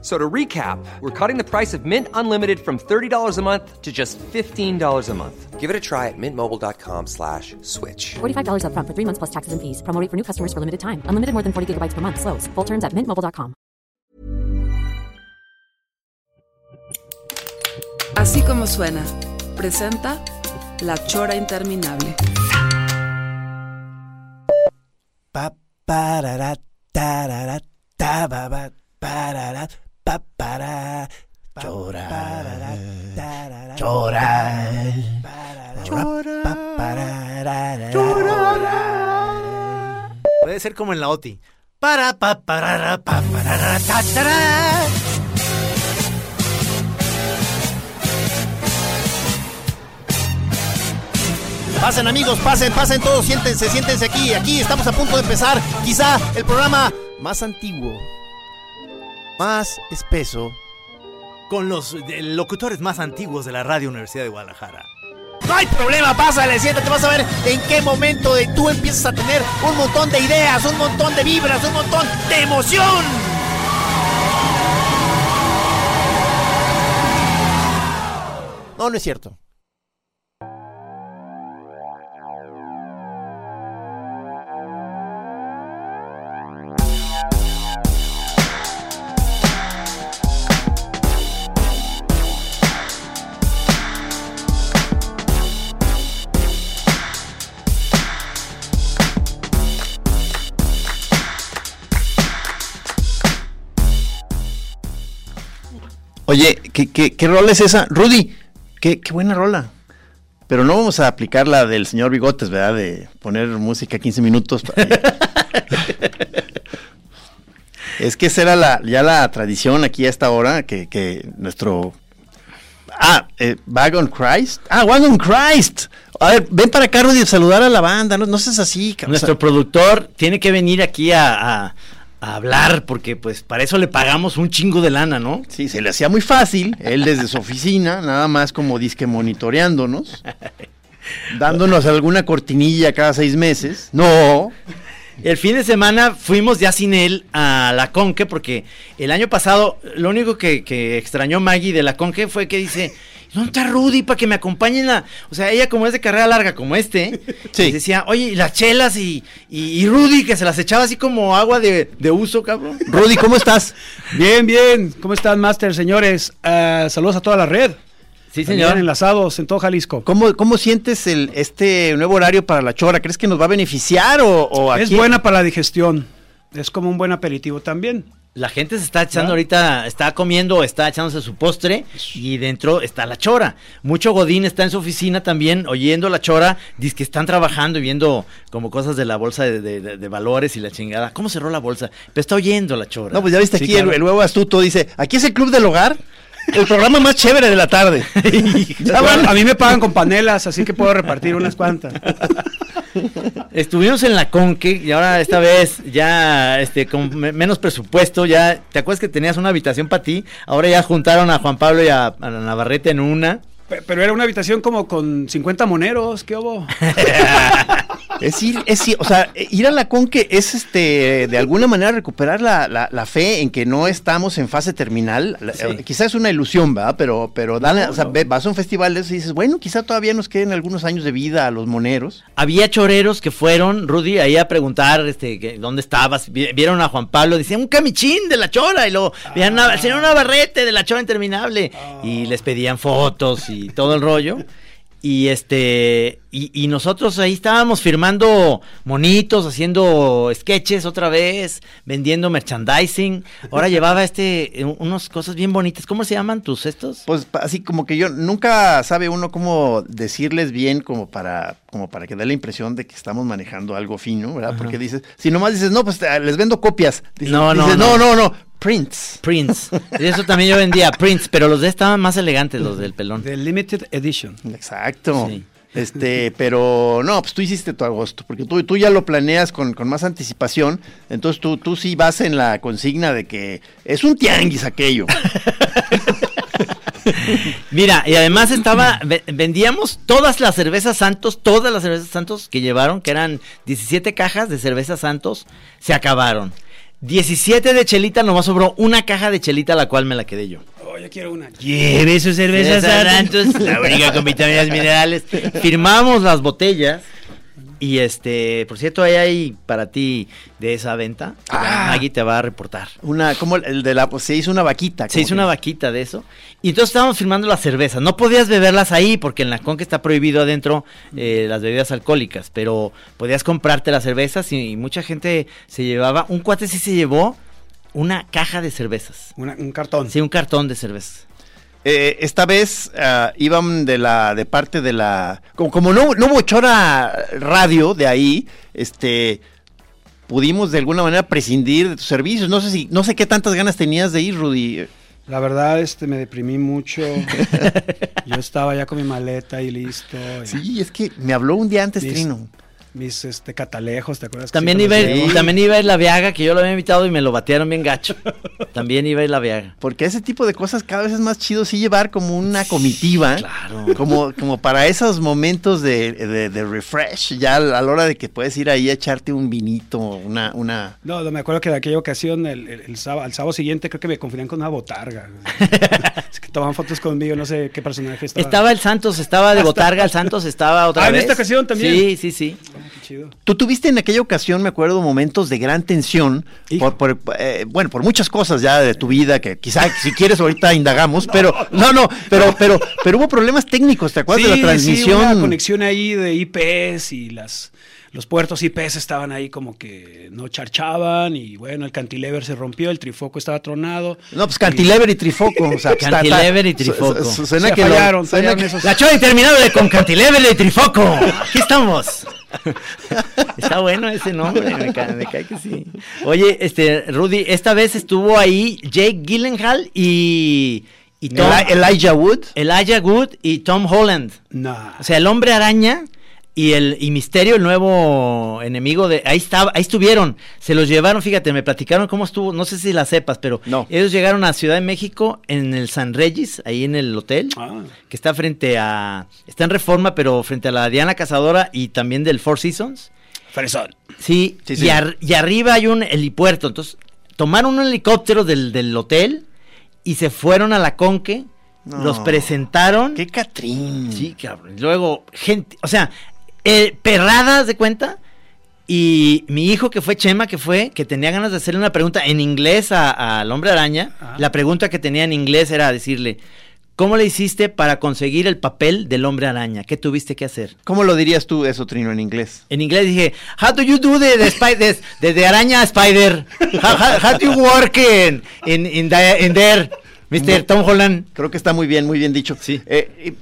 So to recap, we're cutting the price of Mint Unlimited from $30 a month to just $15 a month. Give it a try at mintmobile.com slash switch. $45 upfront for three months plus taxes and fees. Promo rate for new customers for limited time. Unlimited more than 40 gigabytes per month. Slows. Full terms at mintmobile.com. Así como suena, presenta La Chora Interminable. Pa, parara, tarara, tababa, parara, pa, para, pa, parara, tarara, Chora. Chora. pa, parara, Puede ser como en la OTI. Para, pa, pa, ta, tará. Pasen amigos, pasen, pasen todos, siéntense, siéntense aquí. Aquí estamos a punto de empezar quizá el programa más antiguo, más espeso, con los eh, locutores más antiguos de la Radio Universidad de Guadalajara. No hay problema, pásale, siéntate, vas a ver en qué momento de tú empiezas a tener un montón de ideas, un montón de vibras, un montón de emoción. No, no es cierto. Oye, ¿qué, qué, qué rola es esa? Rudy, qué, qué buena rola. Pero no vamos a aplicar la del señor Bigotes, ¿verdad? De poner música 15 minutos. es que esa era la, ya la tradición aquí a esta hora, que, que nuestro... Ah, eh, Wagon Christ. Ah, Wagon Christ. A ver, ven para acá, Rudy, a saludar a la banda. No, no seas así. cabrón. Nuestro productor tiene que venir aquí a, a- a hablar porque pues para eso le pagamos un chingo de lana, ¿no? Sí, se le hacía muy fácil, él desde su oficina, nada más como disque monitoreándonos, dándonos alguna cortinilla cada seis meses. No, El fin de semana fuimos ya sin él a la Conque porque el año pasado lo único que, que extrañó Maggie de la Conque fue que dice, ¿dónde está Rudy para que me acompañe en la... O sea, ella como es de carrera larga como este, Sí. y decía, oye, y las chelas y, y, y Rudy que se las echaba así como agua de, de uso, cabrón. Rudy, ¿cómo estás? Bien, bien. ¿Cómo están, Master, señores? Ah, saludos a toda la red. Sí, señor. enlazados en todo Jalisco. ¿Cómo, cómo sientes el, este nuevo horario para la chora? ¿Crees que nos va a beneficiar o, o a Es buena para la digestión. Es como un buen aperitivo también. La gente se está echando ahorita, está comiendo, está echándose su postre y dentro está la chora. Mucho Godín está en su oficina también oyendo la chora, dice que están trabajando y viendo como cosas de la bolsa de, de- valores y la chingada. ¿Cómo cerró la bolsa? Pero está oyendo la chora. No, pues ya viste Sí, aquí claro. el, el nuevo astuto, dice, aquí es el Club del Hogar, el programa más chévere de la tarde. Van- A mí me pagan con panelas, así que puedo repartir unas cuantas. Estuvimos en la Conque y ahora esta vez ya este con me- menos presupuesto, ya te acuerdas que tenías una habitación para ti, ahora ya juntaron a Juan Pablo y a, a Navarrete en una. Pe- Pero era una habitación como con 50 moneros, ¿qué hubo? Es ir, es ir, o sea, ir a la Conque es este de alguna manera recuperar la, la- la fe en que no estamos en fase terminal. Sí. eh, Quizás es una ilusión, ¿verdad? Pero, pero dale, o sea, vas a un festival de eso y dices, bueno, quizá todavía nos queden algunos años de vida a los moneros. Había choreros que fueron, Rudy, ahí a preguntar este, que, dónde estabas. Vi- Vieron a Juan Pablo, decían un camichín de la chora. Y luego vieron a- al señor Navarrete de la chora interminable. Y les pedían fotos y todo el rollo. Y este y, y nosotros ahí estábamos firmando monitos, haciendo sketches otra vez, vendiendo merchandising. Ahora llevaba este unas cosas bien bonitas. ¿Cómo se llaman tus estos? Pues así como que yo nunca sabe uno cómo decirles bien como para como para que dé la impresión de que estamos manejando algo fino, ¿verdad? Porque dices, si nomás dices, "No, pues les vendo copias." Dices, No, no, dices, no. no, no, no, prints. Prince. Eso también yo vendía Prince, pero los de estaban más elegantes, los del pelón. The Limited Edition. Exacto. Sí. Este, pero no, pues tú hiciste tu agosto, porque tú, tú ya lo planeas con, con más anticipación, entonces tú, tú sí vas en la consigna de que es un tianguis aquello. Mira, y además estaba, ve- vendíamos todas las cervezas Santos, todas las cervezas Santos que llevaron, que eran 17 cajas de cerveza Santos, se acabaron. 17 de chelita, nomás sobró una caja de chelita, la cual me la quedé yo. Oh, yo quiero una. Lleve su cerveza Cerveza Santos. Santos, la única con vitaminas minerales. Firmamos las botellas. Y este, por cierto, ahí hay para ti de esa venta. Ah. Maggie te va a reportar. Una, como el de la, pues, se hizo una vaquita. Se hizo que- una vaquita de eso. Y entonces estábamos firmando las cervezas. No podías beberlas ahí porque en la Conca está prohibido adentro eh, las bebidas alcohólicas. Pero podías comprarte las cervezas y, y mucha gente se llevaba. Un cuate sí se llevó una caja de cervezas. Una- un cartón. Sí, un cartón de cervezas. Eh, esta vez ah, iban de la de parte de la como, como no, no hubo chora radio de ahí, este pudimos de alguna manera prescindir de tus servicios. No sé si no sé qué tantas ganas tenías de ir, Rudy. La verdad, este, me deprimí mucho. Yo estaba ya con mi maleta y listo. y Sí, es que me habló un día antes. Trino. Mis este, catalejos, ¿te acuerdas? que También sí iba, ir- también iba a ir la Viaga, que yo lo había invitado y me lo batearon bien gacho. También iba a ir la Viaga. Porque ese tipo de cosas cada vez es más chido sí llevar como una comitiva. Claro. Como, como para esos momentos de, de- de refresh, ya a la hora de que puedes ir ahí a echarte un vinito, una, una. No, no, me acuerdo que de aquella ocasión, el, el- el sábado, al sábado siguiente, creo que me confundían con una botarga. es que tomaban fotos conmigo, no sé qué personaje estaba. Estaba el Santos, estaba de Botarga, el Santos estaba otra Ah, ¿en vez. esta ocasión también? Sí, sí, sí. Qué chido. Tú tuviste en aquella ocasión, me acuerdo, momentos de gran tensión, por, por, eh, bueno, por muchas cosas ya de tu vida, que quizá si quieres ahorita indagamos, pero no, no, pero, pero, pero hubo problemas técnicos, ¿te acuerdas de la Sí, transmisión? una conexión ahí de IPs y las los puertos IPs estaban ahí como que no charchaban y bueno, el cantilever se rompió, el trifoco estaba tronado. No, pues cantilever y trifoco, o sea, pues, está- Cantilever y trifoco. su- su- Suena Se que lo- fallaron, suena fallaron que- esos. La chora interminable con Cantilever y Trifoco. Aquí estamos. Está bueno ese nombre, me cae, me cae que sí. Oye, este, Rudy, esta vez estuvo ahí Jake Gyllenhaal y, y Tom, Eli- Elijah Wood. Elijah Wood y Tom Holland. Nah. O sea, el hombre araña y el y Misterio, el nuevo enemigo de ahí estaba, ahí estuvieron. Se los llevaron, fíjate, me platicaron cómo estuvo, no sé si la sepas, pero No. ellos llegaron a Ciudad de México en el San Regis, ahí en el hotel, Ah. que está frente a está en Reforma, pero frente a la Diana Cazadora y también del Four Seasons. Fresón. Sí, Sí, y, sí. ar- y arriba hay un helipuerto. Entonces, tomaron un helicóptero del, del hotel y se fueron a la Conque, No. los presentaron. Qué Catrín. Sí, cabrón. Y Luego, gente, o sea, eh, perradas de cuenta. Y mi hijo que fue Chema, que fue, que tenía ganas de hacerle una pregunta en inglés a- al hombre araña. Ah. La pregunta que tenía en inglés era decirle, ¿cómo le hiciste para conseguir el papel del hombre araña? ¿Qué tuviste que hacer? ¿Cómo lo dirías tú eso, Trino, en inglés? En inglés dije, how do you do the, the, spy- the- the- the araña spider? How, how- how do you work in, in, in, the- in there, Mr. Tom Holland? Creo que está muy bien, muy bien dicho. Sí. Eh,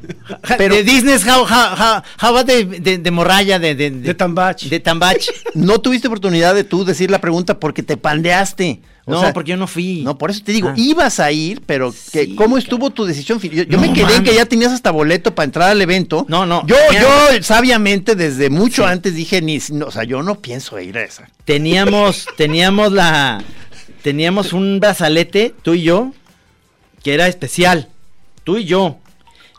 Pero, de Disney, how, how, how, how about de, de, de morralla, de, de, De Tambach. De Tambach. no tuviste oportunidad de tú decir la pregunta porque te pandeaste. O no, sea, porque yo no fui. No, por eso te digo, Ah. ibas a ir, pero que, Sí, ¿cómo estuvo tu decisión? Yo, yo No me quedé en mames. que ya tenías hasta boleto para entrar al evento. No, no. Yo, Mira. yo sabiamente desde mucho Sí. antes dije, ni, no, o sea, yo no pienso ir a esa. Teníamos, teníamos la, teníamos un brazalete, tú y yo, que era especial, tú y yo.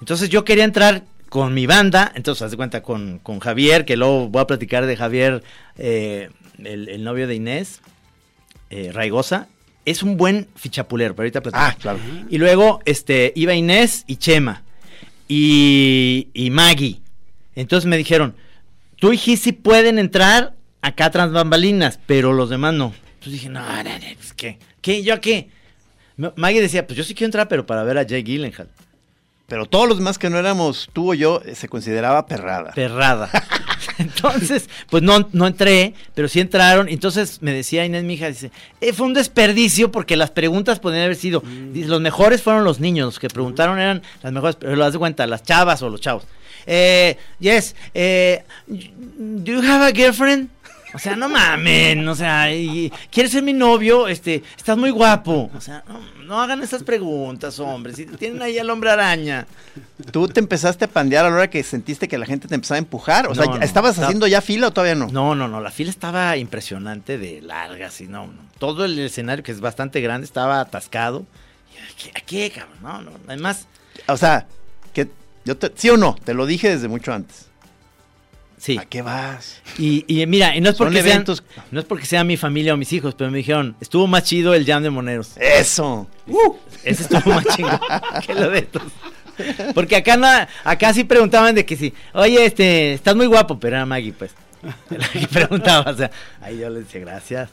Entonces yo quería entrar con mi banda, entonces haz de cuenta con, con Javier, que luego voy a platicar de Javier, eh, el, el novio de Inés, eh, Raigosa. Es un buen fichapulero, pero ahorita platicamos. Ah, claro. Y luego este, iba Inés y Chema y, y Maggie. Entonces me dijeron, tú y Gizzy pueden entrar acá tras bambalinas, pero los demás no. Entonces dije, no, no, no, pues, ¿qué? ¿Qué? ¿Yo qué? Ma- Maggie decía, pues yo sí quiero entrar, pero para ver a Jay Gyllenhaal. Pero todos los demás que no éramos tú o yo, eh, se consideraba perrada. Perrada. Entonces, pues no, no entré, pero sí entraron. Entonces me decía Inés, mi hija, dice, "Eh, fue un desperdicio porque las preguntas podían haber sido, dice, los mejores fueron los niños, los que preguntaron eran las mejores, pero lo das de cuenta, las chavas o los chavos. Eh, yes, eh, do you have a girlfriend? O sea, no mamen, o sea, y- ¿quieres ser mi novio? Este, estás muy guapo. O sea, no, no hagan esas preguntas, hombre. Si tienen ahí al hombre araña. ¿Tú te empezaste a pandear a la hora que sentiste que la gente te empezaba a empujar? O sea, No, ¿estabas haciendo ya fila o todavía no? No, no, no, la fila estaba impresionante de larga, así, no. Todo el escenario, que es bastante grande, estaba atascado. Y, ¿A qué, a qué, cabrón? No, no, además, O sea, que yo te- ¿sí o no? Te lo dije desde mucho antes. Sí. ¿A qué vas? Y, y mira, y no es porque sean, no es porque sea mi familia o mis hijos, pero me dijeron, estuvo más chido el jam de moneros. Eso. Ese estuvo más chingón que lo de estos. Porque acá no, acá sí preguntaban de que sí, oye, este, estás muy guapo, pero era Maggie, pues. La que preguntaba, o sea, ahí yo le decía gracias.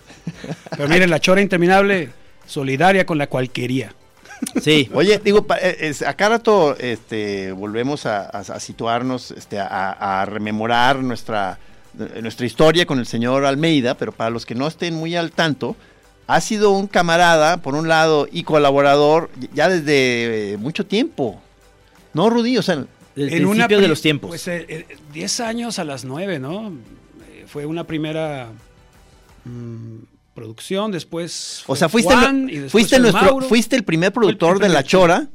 Pero miren, la chora interminable, solidaria con la cualquería. Sí, Oye, digo, pa- eh, acá rato este, volvemos a, a- a situarnos, este, a, a rememorar nuestra, eh, nuestra historia con el señor Almeida, pero para los que no estén muy al tanto, ha sido un camarada, por un lado, y colaborador ya desde eh, mucho tiempo. ¿No, Rudy? O sea, desde En principio de los tiempos. Pues eh, eh, 10 años a las 9, ¿no? Eh, fue una primera mm, producción, después. o sea fuiste, Juan, nu- y fuiste, el nuestro, Mauro. fuiste el primer productor el de La Chora,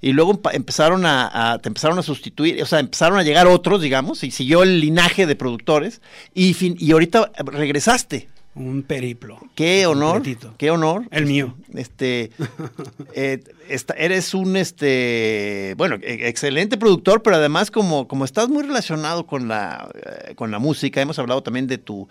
y luego empezaron a, a- te empezaron a sustituir, o sea, empezaron a llegar otros, digamos, y siguió el linaje de productores, y, fin, y ahorita regresaste. Un periplo. Qué honor, Completito. qué honor. El mío. Este, eh, esta- eres un, este, bueno, e- excelente productor, pero además como, como estás muy relacionado con la, eh, con la música, hemos hablado también de tu,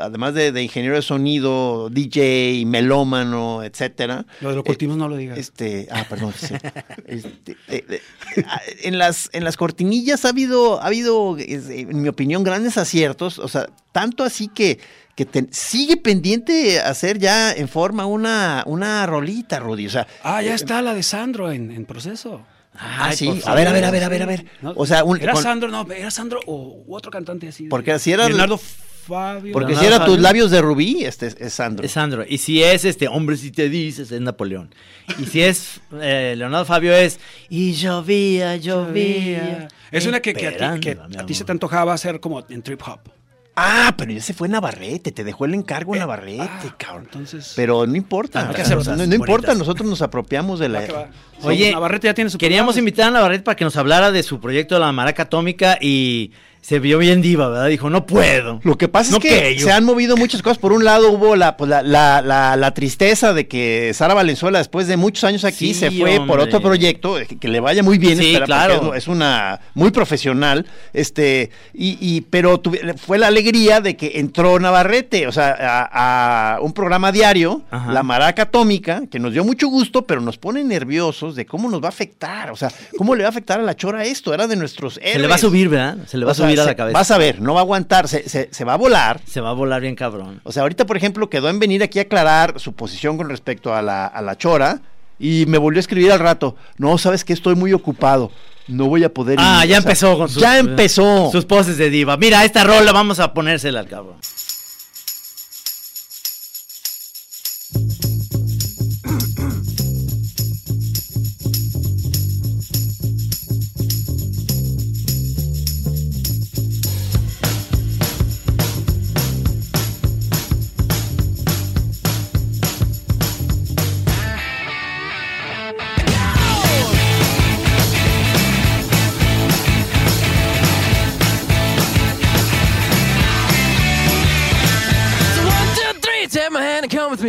además de, de ingeniero de sonido, DJ, melómano, etcétera. Lo de los cultivos no lo digas. Este, ah, perdón. sí. Este, eh, eh, ah, en las en las cortinillas ha habido ha habido eh, en mi opinión grandes aciertos, o sea, tanto así que que te- sigue pendiente hacer ya en forma una una rolita, Rudy, o sea, Ah, ya está la de Sandro en, en proceso. ah, Ay, sí, a ver, a ver, a ver, a ver, a ver. No, O sea, un- era con- Sandro, no, era Sandro o u otro cantante así. Porque si era- Leonardo Fabio. porque si era tus labios de rubí, este es Sandro. Es Sandro. Y si es este, hombre, si te dices, es Napoleón. Y si es eh, Leonardo Fabio, es. Y llovía, llovía. Es una que, que a ti, que esperándola, mi a ti se te antojaba hacer como en trip hop. Ah, pero ese fue Navarrete, te dejó el encargo Navarrete, ah, cabrón. entonces- pero no importa, Hay que hacer o sea, no, importa, nosotros nos apropiamos de la Va que va. Oye, Navarrete ya tiene su Queríamos programa. invitar a Navarrete para que nos hablara de su proyecto de la maraca atómica y se vio bien diva, ¿verdad? Dijo, no puedo. Lo que pasa No es que se han movido muchas cosas. Por un lado hubo la, pues, la, la, la- la tristeza de que Sara Valenzuela, después de muchos años aquí, Sí, se fue por otro proyecto, eh, que, que le vaya muy bien. Sí, espera, claro. Es, una muy profesional, este, y, y pero fue la alegría de que entró Navarrete, o sea, a, a un programa diario, Ajá. La Maraca Atómica, que nos dio mucho gusto, pero nos pone nerviosos de cómo nos va a afectar, o sea, cómo le va a afectar a la chora esto, era de nuestros héroes. Se le va a subir, ¿verdad? Se le va O a sea, subir a se- la cabeza. Vas a ver, no va a aguantar, se, se- se va a volar. Se va a volar bien cabrón. O sea, ahorita, por ejemplo, quedó en venir aquí a aclarar su posición con respecto a la, a la chora y me volvió a escribir al rato. No, sabes que estoy muy ocupado. No voy a poder Ah, ir". ya sea, empezó con sus. Ya empezó. Sus poses de diva. Mira, esta rola vamos a ponérsela al cabrón.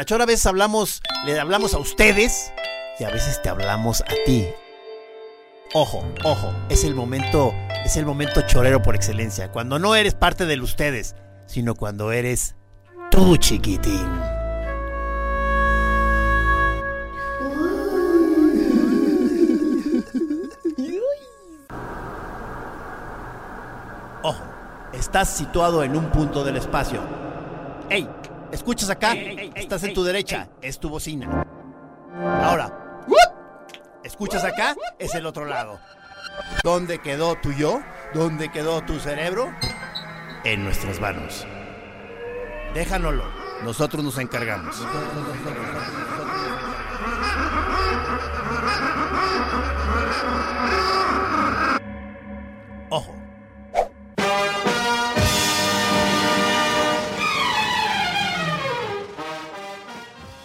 La chora a veces hablamos, le hablamos a ustedes y a veces te hablamos a ti. Ojo, ojo, es el momento, es el momento chorero por excelencia. Cuando no eres parte del ustedes, sino cuando eres tú, chiquitín. Ojo, estás situado en un punto del espacio. ¡Ey! ¿Escuchas acá? Estás en tu derecha, es tu bocina. Ahora, ¿escuchas acá? Es el otro lado. ¿Dónde quedó tu yo? ¿Dónde quedó tu cerebro? En nuestras manos. Déjanoslo, nosotros nos encargamos.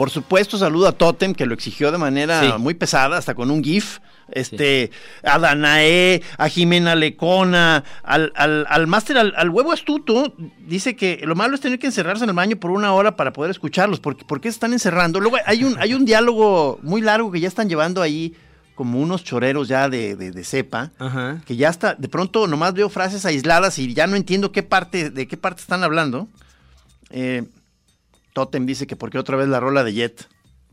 Por supuesto, saludo a Totem, que lo exigió de manera Sí. muy pesada, hasta con un GIF. Este, a Danae, a Jimena Lecona, al, al, al máster, al, al huevo astuto, dice que lo malo es tener que encerrarse en el baño por una hora para poder escucharlos. porque ¿Por qué se están encerrando? Luego hay un, hay un diálogo muy largo que ya están llevando ahí como unos choreros ya de, de, de cepa, Ajá. que ya está, de pronto nomás veo frases aisladas y ya no entiendo qué parte, de qué parte están hablando. Eh, Totem dice que porque otra vez la rola de Jet.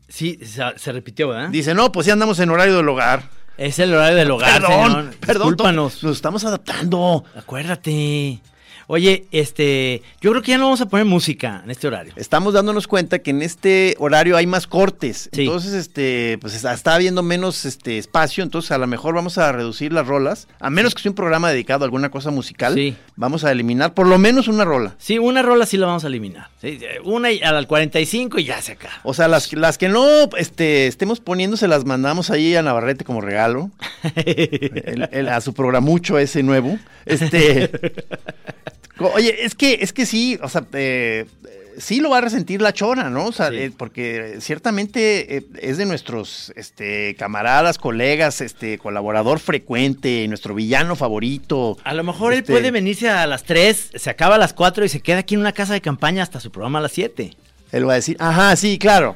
Sí, se, se repitió, ¿verdad? Dice, no, pues ya andamos en horario del hogar. Es el horario del hogar, perdón, señor. perdón, nos estamos adaptando. Acuérdate. Oye, este, yo creo que ya no vamos a poner música en este horario. Estamos dándonos cuenta que en este horario hay más cortes. Sí. Entonces, este, pues está, habiendo menos este espacio. Entonces, a lo mejor vamos a reducir las rolas. A menos que sea un programa dedicado a alguna cosa musical. Sí. Vamos a eliminar por lo menos una rola. Sí, una rola sí la vamos a eliminar. Sí, una y- al 45 y ya se acaba. O sea, las, las que no este, estemos poniendo, se las mandamos ahí a Navarrete como regalo. El- el- a su programucho ese nuevo. Este. Oye, es que, es que sí, o sea, eh, eh, sí lo va a resentir la chora, ¿no? O sea, Sí. eh, porque ciertamente eh, es de nuestros este, camaradas, colegas, este, colaborador frecuente, nuestro villano favorito. A lo mejor él Este- puede venirse a las 3, se acaba a las 4 y se queda aquí en una casa de campaña hasta su programa a las 7. Él va a decir, ajá, sí, claro.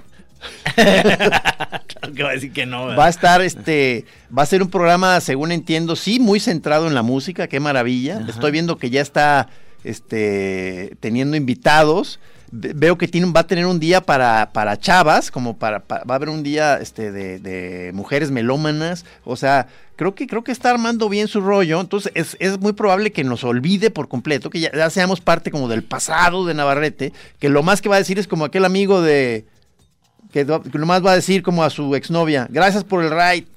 Claro que va a decir que no. ¿verdad? Va a estar, este, va a ser un programa, según entiendo, sí, muy centrado en la música, qué maravilla. Ajá. Estoy viendo que ya está, este, teniendo invitados. ve- veo que tiene, va a tener un día para, para chavas, como para, pa- va a haber un día este, de, de mujeres melómanas, o sea, creo que, creo que está armando bien su rollo, entonces es, es muy probable que nos olvide por completo, que ya, ya seamos parte como del pasado de Navarrete, que lo más que va a decir es como aquel amigo de, que, que nomás va a decir como a su exnovia, gracias por el ride.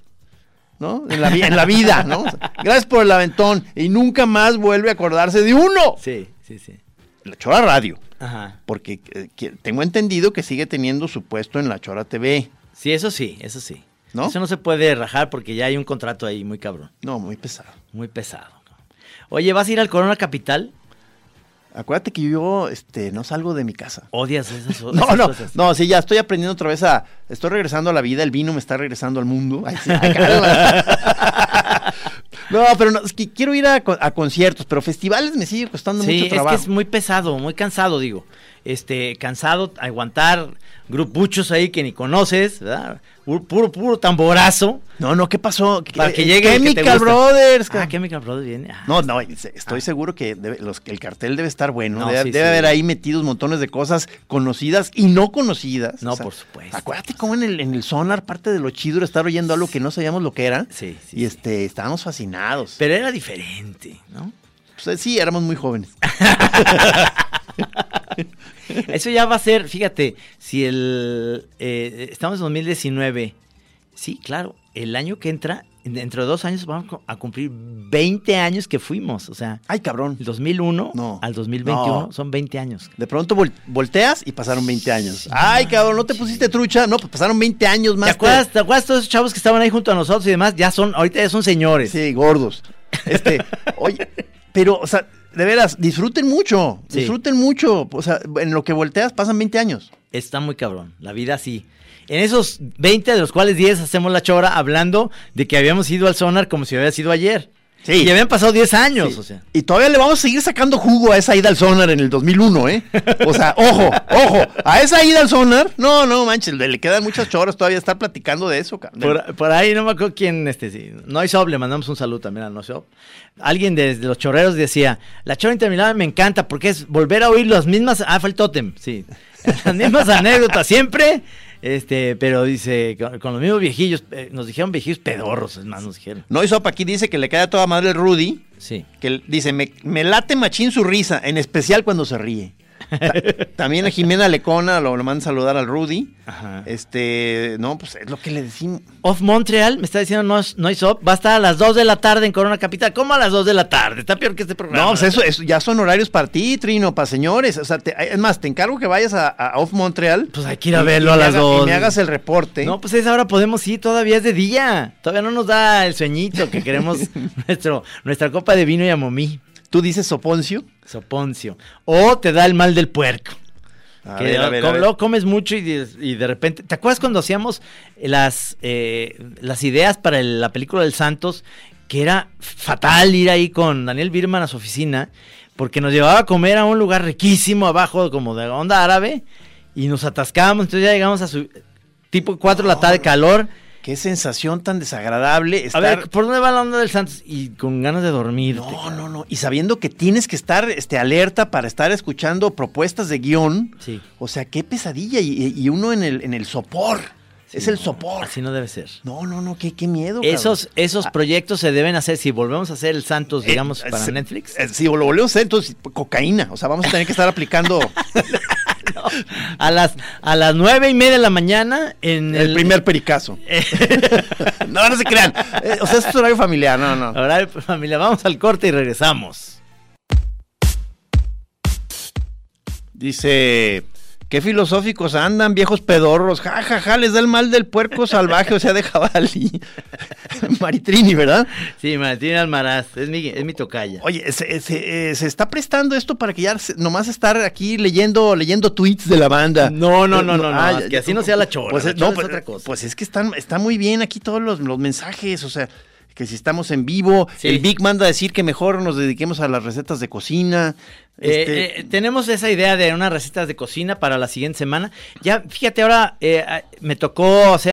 ¿No? En la, vi- en la vida, ¿no? O sea, Gracias por el aventón. Y nunca más vuelve a acordarse de uno. Sí, sí, sí. La Chora Radio. Ajá. Porque eh, tengo entendido que sigue teniendo su puesto en la Chora TV. Sí, eso sí, eso sí. ¿No? Eso no se puede rajar porque ya hay un contrato ahí muy cabrón, No, muy pesado. muy pesado. Oye, ¿vas a ir al Corona Capital? Acuérdate que yo este, no salgo de mi casa. Odias esas, No, esas no, cosas. no, sí, ya estoy aprendiendo otra vez a. Estoy regresando a la vida, el vino me está regresando al mundo. Ay, sí, ay, no, pero no, es que quiero ir a, co- a conciertos, pero festivales me sigue costando Sí, mucho es trabajo. que es muy pesado, muy cansado, digo. Este, cansado, aguantar grupuchos ahí que ni conoces, ¿verdad? Pu- Puro, puro tamborazo. No, no, ¿qué pasó? Para que Eh, llegue el que te Chemical gusta. Brothers. Ah, Chemical Brothers viene. Ah. No, no, estoy seguro que debe- los, el cartel debe estar bueno. No, debe sí, debe sí. haber ahí metidos montones de cosas conocidas y no conocidas. No, por supuesto. Acuérdate cómo en el, en el sonar, parte de lo chido era estar oyendo algo que no sabíamos lo que era. Sí, sí, Y este, estábamos fascinados. Pero era diferente, ¿no? Pues, sí, éramos muy jóvenes. Eso ya va a ser, fíjate, si el... eh, estamos en 2019. Sí, claro, el año que entra, dentro de dos años vamos a cumplir 20 años que fuimos. O sea, Ay, cabrón. el 2001 No. al 2021 No. son 20 años. De pronto vol- volteas y pasaron 20 años. Ay, cabrón, ¿no te pusiste trucha? No, pues pasaron 20 años más. ¿Te acuerdas, ¿Te acuerdas todos esos chavos que estaban ahí junto a nosotros y demás? Ya son, ahorita ya son señores. Sí, gordos. Este, oye, pero, o sea, de veras, disfruten mucho. Sí. Disfruten mucho. O sea, en lo que volteas pasan 20 años. Está muy cabrón, la vida sí. En esos 20, de los cuales 10 hacemos la chora hablando de que habíamos ido al sonar como si hubiera sido ayer. Sí. Y habían pasado 10 años, o sea. Y todavía le vamos a seguir sacando jugo a esa ida al sonar en el 2001, ¿eh? O sea, ojo, ojo, a esa ida al sonar, no, no, manches, le, le quedan muchas choras todavía estar platicando de eso, cabrón. Por, por ahí no me acuerdo quién, este, sí. No hay Sob, le mandamos un saludo también a No Sob. Alguien desde los chorreros decía, la chora interminable me encanta porque es volver a oír las mismas, ah, fue el tótem, sí. Las mismas anécdotas siempre, este, pero dice, con, con los mismos viejillos, eh, nos dijeron viejillos pedorros, es más, nos dijeron. No, y Sopa aquí dice que le cae a toda madre el Rudy, Sí. que dice, me, me late machín su risa, en especial cuando se ríe. Ta- También a Jimena Lecona lo, lo manda a saludar al Rudy. Ajá. Este, no, pues es lo que le decimos. Off Montreal, me está diciendo no, no Sob, va a estar a las 2 de la tarde en Corona Capital. ¿Cómo a las 2 de la tarde? Está peor que este programa. No, pues eso, eso ya son horarios para ti, Trino, para señores. O sea, te- es más, te encargo que vayas a, a Off Montreal. Pues hay que ir a y- verlo y a las haga- dos. Y me hagas el reporte. No, pues a esa hora podemos ir, todavía es de día. Todavía no nos da el sueñito que queremos nuestro, nuestra copa de vino y amomí. Tú dices Soponcio. Soponcio. O te da el mal del puerco. A que ver, a ver, a co- ver. luego comes mucho y de, y de repente. ¿Te acuerdas cuando hacíamos las, eh, las ideas para el- la película del Santos? Que era fatal ir ahí con Daniel Birman a su oficina, porque nos llevaba a comer a un lugar riquísimo abajo, como de onda árabe, y nos atascábamos. Entonces ya llegamos a su. Tipo 4 de la tarde, calor. Qué sensación tan desagradable A estar. ver, ¿por dónde va la onda del Santos? Y con ganas de dormir. no, no, no. Y sabiendo que tienes que estar este, alerta para estar escuchando propuestas de guion. Sí. O sea, qué pesadilla. Y, y uno en el, en el sopor. es el sopor. Así no debe ser. No, no, no, qué, qué miedo. cabrón. Esos, esos proyectos se deben hacer, si volvemos a hacer el Santos, digamos, Eh, para se- Netflix. eh, si lo volvemos a hacer, entonces cocaína. O sea, vamos a tener que estar aplicando A las, a las nueve y media de la mañana en el primer pericazo. no, no se crean. Eh, o sea, es horario familiar, no, no. Ahora, familia, vamos al corte y regresamos. Dice, qué filosóficos andan, viejos pedorros. Ja, ja, ja, les da el mal del puerco salvaje, o sea, de jabalí. Maritrini, ¿verdad? Sí, Martín Almaraz, es mi, es mi tocaya. Oye, se, se- eh, se está prestando esto para que ya nomás estar aquí leyendo, leyendo tweets de la banda. No, no, no, no, no, Ah, que así no sea la chora, Pues, la es- chora no, es pues, otra cosa. pues es que están, está muy bien aquí todos los, los mensajes, o sea, que si estamos en vivo, Sí. el Big manda a decir que mejor nos dediquemos a las recetas de cocina. Eh, este- eh, tenemos esa idea de unas recetas de cocina para la siguiente semana. Ya, fíjate, ahora eh, ah, me tocó hacer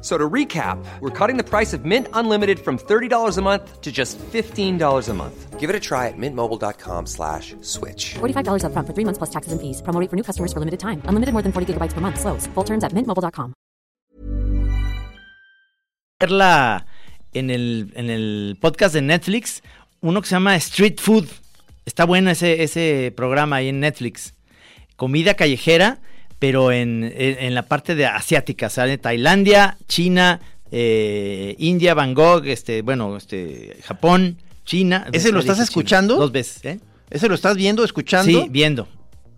F- So to recap, we're cutting the price of Mint Unlimited from $30 a month to just $15 a month. Give it a try at mintmobile.com slash switch. $45 upfront for three months plus taxes and fees. Promo for new customers for limited time. Unlimited more than 40 gigabytes per month. Slows. Full terms at mintmobile.com. verla en el, en el podcast de Netflix, uno que se llama Street Food. Está bueno ese, ese programa ahí en Netflix. Comida callejera, pero en, en- en la parte de asiática, sale Tailandia, China, eh, India, Bangkok, este, bueno, este, Japón, China. ¿Ese lo estás China, escuchando? Dos veces, ¿eh? ¿Ese lo estás viendo, escuchando? Sí, viendo.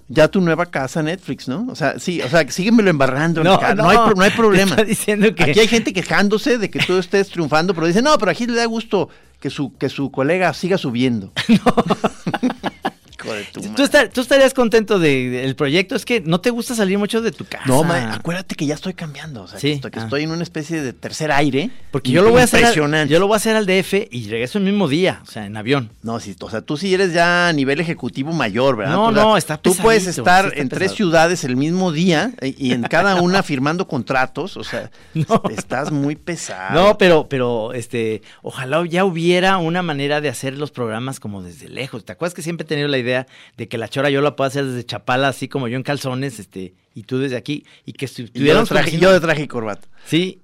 Ya tu nueva casa Netflix, ¿no? O sea, sí, o sea, síguemelo embarrando. No, no, no, hay, no hay problema. está diciendo que- Aquí hay gente quejándose de que tú estés triunfando, pero dice, no, pero aquí le da gusto que su, que su colega siga subiendo. Hijo de tu ¿Tú, madre. estar- tú estarías contento de- del proyecto? Es que no te gusta salir mucho de tu casa. No, ma, acuérdate que ya estoy cambiando. O sea, Sí, que, estoy, que ah. estoy en una especie de tercer aire. Porque yo lo voy a hacer. al- Impresionante. yo lo voy a hacer al DF y regreso el mismo día, o sea, en avión. No, sí, o sea, tú sí eres ya a nivel ejecutivo mayor, ¿verdad? No, O sea, no, está Tú puedes estar sí en tres ciudades el mismo día y en cada una firmando contratos, o sea, No. estás muy pesado. No, pero, pero, este, ojalá ya hubiera una manera de hacer los programas como desde lejos. ¿Te acuerdas que siempre he tenido la idea de que la chora yo la puedo hacer desde Chapala, así como yo en calzones, este, y tú desde aquí, y que Y yo, yo de traje y corbata. Sí,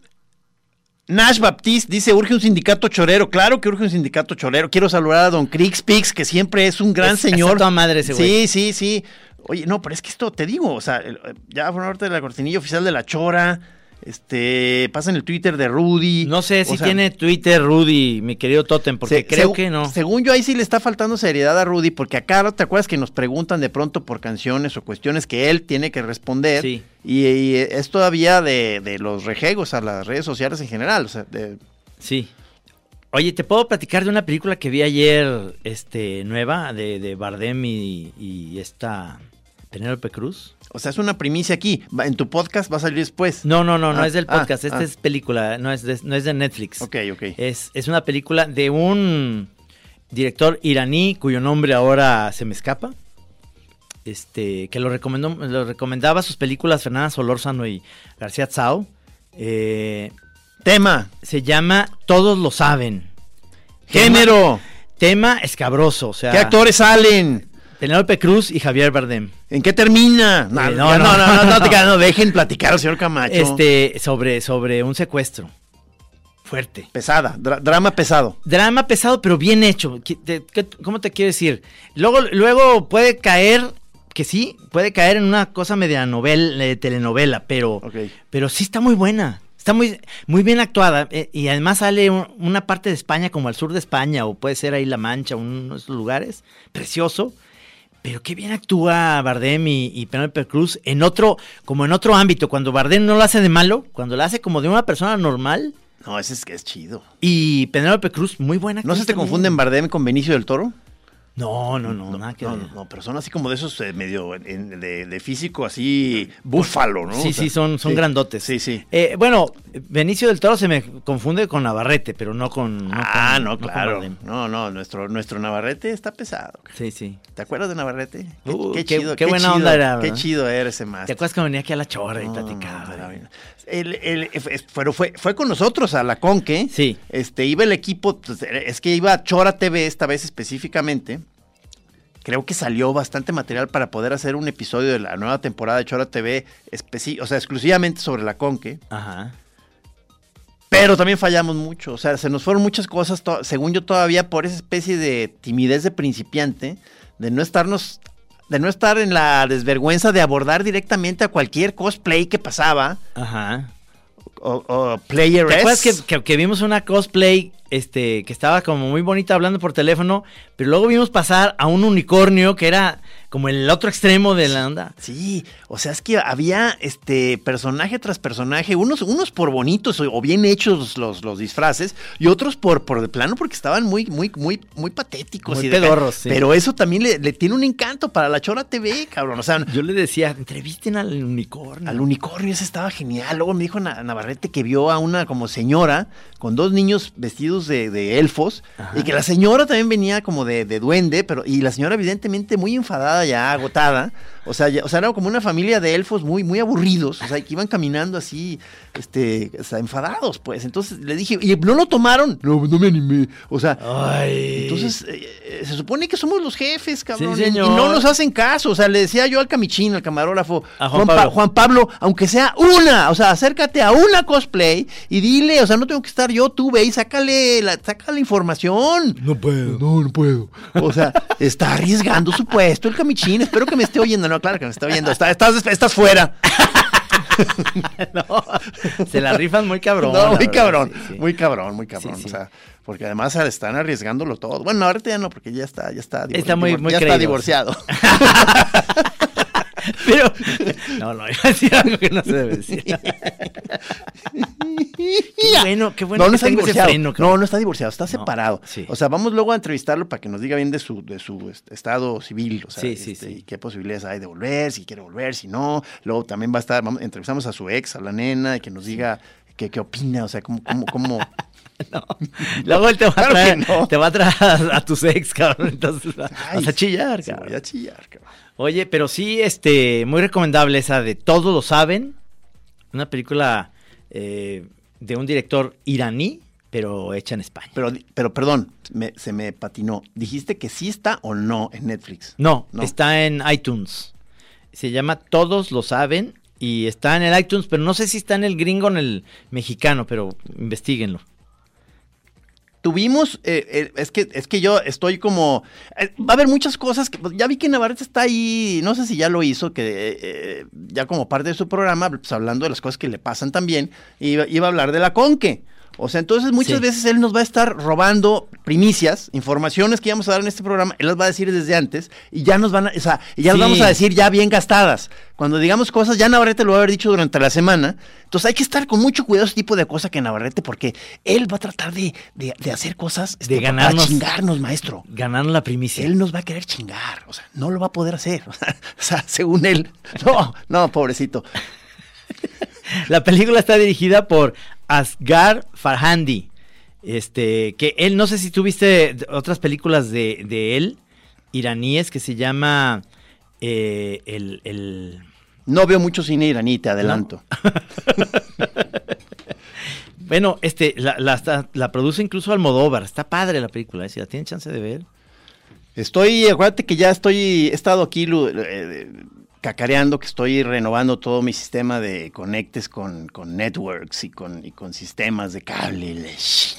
Nash Baptiste dice, urge un sindicato chorero. Claro que urge un sindicato chorero. Quiero saludar a don Crix Pix, que siempre es un gran Es- señor. toda madre ese güey. Sí, sí, sí. Oye, no, pero es que esto, te digo, o sea, ya forma parte de la cortinilla oficial de la chora. Este, pasa en el Twitter de Rudy. no sé O si sea, tiene Twitter Rudy, mi querido Totem, porque se- creo que no. Según yo, ahí sí le está faltando seriedad a Rudy, porque acá, ¿te acuerdas que nos preguntan de pronto por canciones o cuestiones que él tiene que responder? Sí. Y, y es todavía de, de los rejegos a las redes sociales en general. O sea, de, Sí. Oye, ¿te puedo platicar de una película que vi ayer, este, nueva, de, de Bardem y, y esta Penélope Cruz? O sea, es una primicia aquí. En tu podcast va a salir después. No, no, no, no Ah, es del ah, podcast, esta ah. es película, no es de, no es de Netflix. Ok, ok. Es, es una película de un director iraní cuyo nombre ahora se me escapa. Este, que lo recomendó, lo recomendaba sus películas Fernanda Solórzano y García Tsao. Eh, Tema. se llama Todos lo saben. Género. Tema escabroso, o sea, ¿Qué actores salen? Penélope Cruz y Javier Bardem. ¿En qué termina? No, Eh, no, no, no, no, dejen platicar al señor Camacho. Este, sobre, sobre un secuestro. Fuerte. Pesada, dra- drama pesado. Drama pesado, pero bien hecho. ¿Qué- te- qué- ¿Cómo te quiero decir? Luego, luego puede caer, que sí, puede caer en una cosa media novel, eh, telenovela, pero, pero sí está muy buena. Está muy, muy bien actuada. eh, y además sale un- una parte de España, como al sur de España, o puede ser ahí La Mancha, uno de esos lugares. Precioso. Pero qué bien actúa Bardem y, y Penélope Cruz en otro, como en otro ámbito. Cuando Bardem no lo hace de malo, cuando lo hace como de una persona normal. No, ese es que es chido. Y Penélope Cruz, muy buena. ¿No se te también. confunden Bardem con Benicio del Toro? No, no, no, nada que No, ver. no, no, pero son así como de esos eh, medio en- de, de físico así búfalo, ¿no? Sí, O sea, sí, son, son sí. grandotes. Sí, sí. Eh, bueno, Benicio del Toro se me confunde con Navarrete, pero no con. no ah, con- no, claro. No, no, nuestro, nuestro Navarrete está pesado. Sí, sí. ¿Te acuerdas de Navarrete? Qué, Uh, qué qué- chido, qué buena chido, onda era, Qué chido era ese ¿Te máster. acuerdas que venía aquí a la chorra y No, platicaba? era bien. El- el- f- pero fue, fue con nosotros a la Conque. Sí. Este, iba el equipo, pues, es que iba Chora TV esta vez específicamente. Creo que salió bastante material para poder hacer un episodio de la nueva temporada de Chora TV, o sea, exclusivamente sobre la Conque. Ajá. Pero también fallamos mucho, o sea, se nos fueron muchas cosas, según yo todavía por esa especie de timidez de principiante, de no estarnos, de no estar en la desvergüenza de abordar directamente a cualquier cosplay que pasaba, Ajá. o, o player ¿Te acuerdas que, que- que vimos una cosplay este, que estaba como muy bonita hablando por teléfono, pero luego vimos pasar a un unicornio que era como el otro extremo de la onda. Sí, o sea, es que había este personaje tras personaje, unos, unos por bonitos o, bien hechos los, los disfraces, y otros por, por de plano porque estaban muy, muy, muy, muy patéticos. Muy y de- pedorros, sí. Pero eso también le, le tiene un encanto para la Chora TV, cabrón. O sea, Yo le decía, entrevisten al unicornio. al unicornio ese estaba genial. Luego me dijo Na- Navarrete que vio a una como señora con dos niños vestidos de, de elfos y que la señora también venía como de, de duende, pero y la señora evidentemente muy enfadada ya, agotada. O sea, ya- o sea, era como una familia de elfos muy, muy aburridos, o sea, que iban caminando así, este, o sea, enfadados, pues. Entonces le dije, ¿y no lo tomaron? No, no me animé. O sea, Ay. entonces, eh, se supone que somos los jefes, cabrón. Sí, y- señor. Y no nos hacen caso. O sea, le decía yo al camichín, al camarógrafo, A Juan Pa- Pablo. Juan Pablo, aunque sea una, o sea, acércate a una cosplay y dile, o sea, no tengo que estar yo, tú ve y sácale la, saca la información. No puedo. No, no puedo. O sea, está arriesgando su puesto el camichín. Espero que me esté oyendo. No, claro que me está oyendo. Está- estás, estás fuera. No, se la rifan muy cabrón. no, muy verdad, cabrón. sí, sí. Muy cabrón, muy cabrón. Sí. O sea, porque además están arriesgándolo todo. Bueno, ahorita ya no, porque ya está, ya está, Está muy- muy ya está divorciado. Pero, no, no, iba a decir algo que no se debe decir. Qué bueno, qué bueno no, no que está divorciado. freno, no, no está divorciado, está separado. sí. O sea, vamos luego a entrevistarlo para que nos diga bien de su, de su est- estado civil. O sea, Sí, sí, este, y qué posibilidades hay de volver, si quiere volver, si no. Luego también va a estar, vamos, entrevistamos a su ex, a la nena, y que nos diga qué, qué opina, o sea, cómo, cómo, cómo. Luego él te va, Claro a traer, no. te va a traer a, a tus ex, cabrón. Entonces va- Ay, vas a chillar, sí, cabrón. voy a chillar, cabrón. Oye, pero sí, este, muy recomendable esa de Todos lo saben. Una película eh, de un director iraní, pero hecha en España. Pero, pero perdón, me- se me patinó. ¿Dijiste que sí está o no en Netflix? No, No. está en iTunes. Se llama Todos lo saben y está en el iTunes, pero no sé si está en el gringo o en el mexicano, pero investiguenlo. Tuvimos, eh, eh, es que es que yo estoy como, eh, va a haber muchas cosas, que, ya vi que Navarrete está ahí, no sé si ya lo hizo, que eh, ya como parte de su programa, pues hablando de las cosas que le pasan también, iba, iba a hablar de la conque. O sea, entonces muchas Sí. veces él nos va a estar robando primicias, informaciones que íbamos a dar en este programa, él las va a decir desde antes y ya nos van a, o sea, ya las Sí. vamos a decir ya bien gastadas. Cuando digamos cosas, ya Navarrete lo va a haber dicho durante la semana. Entonces hay que estar con mucho cuidado ese tipo de cosas que Navarrete, porque él va a tratar de, de- de hacer cosas este, De para ganarnos- chingarnos, maestro. Ganaron la primicia. Él nos va a querer chingar, o sea, no lo va a poder hacer. O sea, según él. No, no, pobrecito. La película está dirigida por Asghar Farhandi. Este, que él, no sé si tú viste otras películas de, de él, iraníes, que se llama eh, el, el- No veo mucho cine iraní, te adelanto. Bueno, este, la, la, la produce incluso Almodóvar. Está padre la película, ¿eh? si la tienen chance de ver. Estoy, acuérdate que ya estoy, he estado aquí eh, cacareando, que estoy renovando todo mi sistema de conectes con, con networks y con, y con sistemas de cable.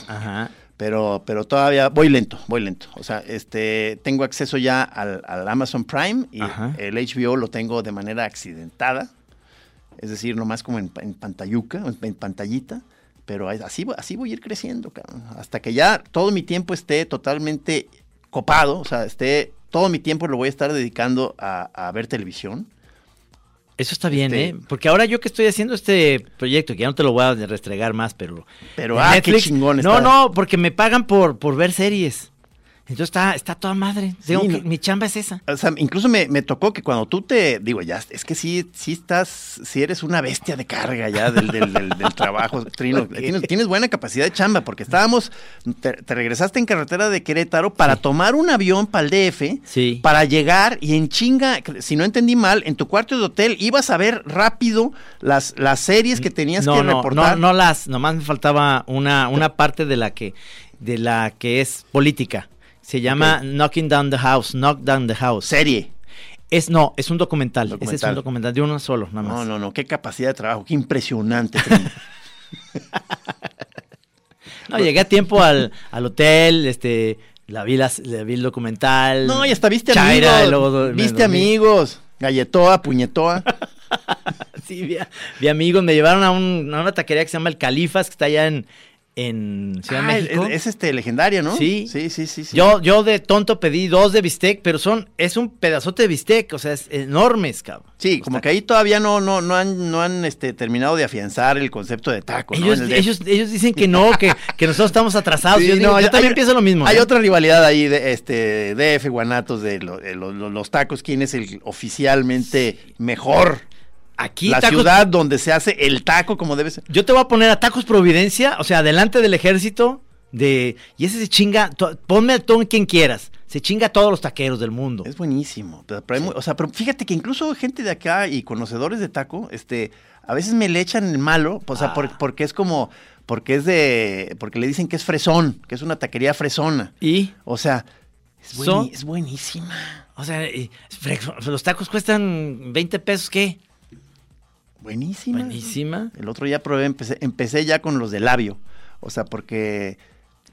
Ajá. Pero, pero todavía voy lento, voy lento. O sea, este, tengo acceso ya al, al Amazon Prime y Ajá. el HBO lo tengo de manera accidentada. Es decir, nomás como en, en pantayuca, en, pantallita. Pero así, así voy a ir creciendo, cabrón. Hasta que ya todo mi tiempo esté totalmente copado. O sea, esté, todo mi tiempo lo voy a estar dedicando a, a ver televisión. Eso está bien, Este- ¿eh? Porque ahora yo que estoy haciendo este proyecto, que ya no te lo voy a restregar más, pero... Pero, ah, qué chingón No, está. no, porque me pagan por, por ver series. Entonces está, está toda madre. Sí, Tengo que- no. mi chamba es esa. O sea, incluso me, me tocó que cuando tú te, digo, ya, es que sí, sí estás, sí eres una bestia de carga ya del, del, del- del trabajo, Trino. Tienes buena capacidad de chamba, porque estábamos, te, te regresaste en carretera de Querétaro para tomar un avión para el DF, Sí. para llegar y en chinga, si no entendí mal, en tu cuarto de hotel ibas a ver rápido las, las series que tenías no, que no, reportar. no, no las, nomás me faltaba una, una parte de la que, de la que es política. Se llama. Knocking Down the House, Knock Down the House. Serie. Es no, es un documental. Ese es un documental de uno solo, nada más. No, no, no, qué capacidad de trabajo, qué impresionante. No, llegué a tiempo al, al hotel, este, la vi, las, la vi el documental. No, y hasta viste Chaira, amigos. luego viste amigos. Galletoa, puñetoa. Sí, vi, vi amigos, me llevaron a, un- a una taquería que se llama El Califas, que está allá en, en Ciudad Ah, de México. es, este legendaria, ¿no? Sí. Sí, sí, sí. sí. Yo, yo de tonto pedí dos de bistec, pero son, es un pedazote de bistec, o sea, es enormes, cabrón. Sí, como que ahí todavía no, no, no han, no han este, terminado de afianzar el concepto de taco. Ellos, En el de- ellos, ellos dicen que no, que, que nosotros estamos atrasados. Sí, yo, digo, no, yo hay- también hay- pienso lo mismo. Hay ¿eh? otra rivalidad ahí de este DF Guanatos de lo- de lo- lo- los tacos, quién es el oficialmente mejor. Aquí la tacos- ciudad donde se hace el taco como debe ser. Yo te voy a poner a Tacos Providencia, o sea, delante del ejército, de y ese se chinga, to- ponme a todo quien quieras, se chinga a todos los taqueros del mundo. Es buenísimo. Pero, pero o sea, pero fíjate que incluso gente de acá y conocedores de taco, este, a veces me le echan el malo, o sea, Ah. por- porque es como, porque es de, porque le dicen que es fresón, que es una taquería fresona. Y, O sea, es, buenísima. o sea, los tacos cuestan 20 pesos, ¿qué? Buenísima. Buenísima. El otro día probé, empecé, empecé ya con los de labio. O sea, porque,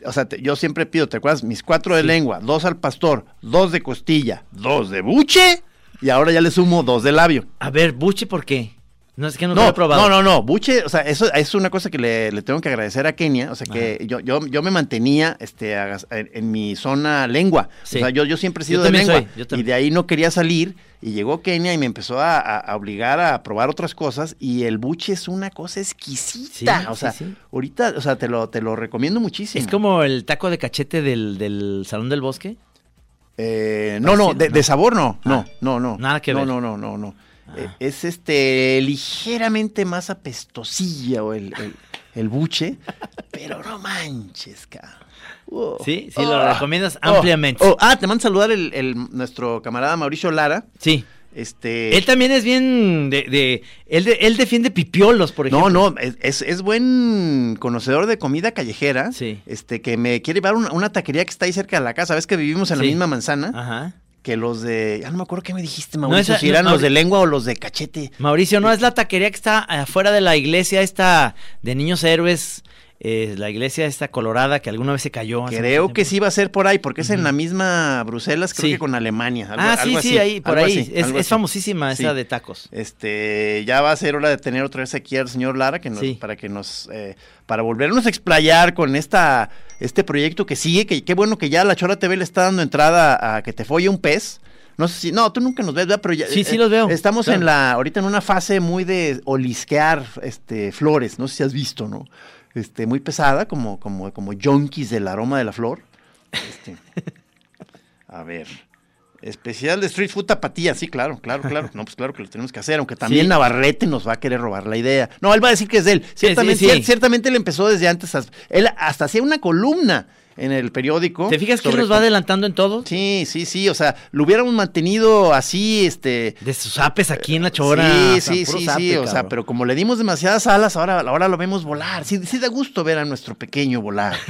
o sea, te- yo siempre pido, ¿te acuerdas? Mis cuatro de Sí. lengua, dos al pastor, dos de costilla, dos de buche, y ahora ya le sumo dos de labio. A ver, buche, ¿por qué? No es que no, lo No, he probado. no, no, no, buche, o sea, eso es una cosa que le, le tengo que agradecer a Kenia, o sea, que yo, yo, yo me mantenía este, en, en mi zona lengua, Sí. o sea, yo, yo siempre he sido de lengua, soy, y de ahí no quería salir, y llegó Kenia y me empezó a, obligar a probar otras cosas, y el buche es una cosa exquisita, Sí, o sea, sí. ahorita, o sea, te lo, te lo recomiendo muchísimo. Es como el taco de cachete del, del Salón del Bosque. Eh, no, no, de, ¿no? de sabor no, no, Ah, no, no. nada que no, ver. No, no, no, no. Ah. Eh, es este ligeramente más apestosilla o el, el, el buche, pero no manches, cabrón. Sí, sí, lo Ah. recomiendas Oh, ampliamente. oh, ah, te mando a saludar el, el- nuestro camarada Mauricio Lara. Sí. Este. Él también es bien de, de- él, de- él defiende pipiolos, por ejemplo. no, no, es, es, buen conocedor de comida callejera. Sí. Este, que me quiere llevar una, una taquería que está ahí cerca de la casa. Ves que vivimos en la misma manzana. Ajá. Que los de. Ya no me acuerdo qué me dijiste, Mauricio. esa- si no, eran los de lengua o los de cachete. Mauricio, no es la taquería que está afuera de la iglesia esta de niños héroes, eh, la iglesia esta colorada que alguna vez se cayó. Creo que sí va a ser por ahí, porque es en la misma Bruselas, creo Sí. que con Alemania. algo- ah, sí, algo sí, ahí, por ahí. así, es famosísima esa de tacos. Este, ya va a ser hora de tener otra vez aquí al señor Lara, que nos, para que nos, eh, para volvernos a explayar con esta, este proyecto que sigue, que qué bueno que ya la Chora TV le está dando entrada a que te folle un pez. No sé si, no, tú nunca nos ves, ¿verdad? Pero ya, Sí, sí los veo, Estamos claro. en la, ahorita en una fase muy de olisquear, este, flores, no sé si has visto, ¿no? Este, muy pesada, como, como, como yonkis del aroma de la flor. Este, a ver. Especial de Street Food Tapatía, sí, claro, claro, claro. No, pues claro que lo tenemos que hacer, aunque también Sí. Navarrete nos va a querer robar la idea. No, él va a decir que es de él. Ciertamente, sí, sí. cier- ciertamente él empezó desde antes. Él hasta hacía una columna en el periódico. ¿Te fijas que él nos va adelantando en todo? Sí, sí, sí. O sea, lo hubiéramos mantenido así, este. De sus apes aquí en la chora. Sí, o sea, sí, sí, o sea, pero como le dimos demasiadas alas, ahora, ahora lo vemos volar. Sí, sí da gusto ver a nuestro pequeño volar.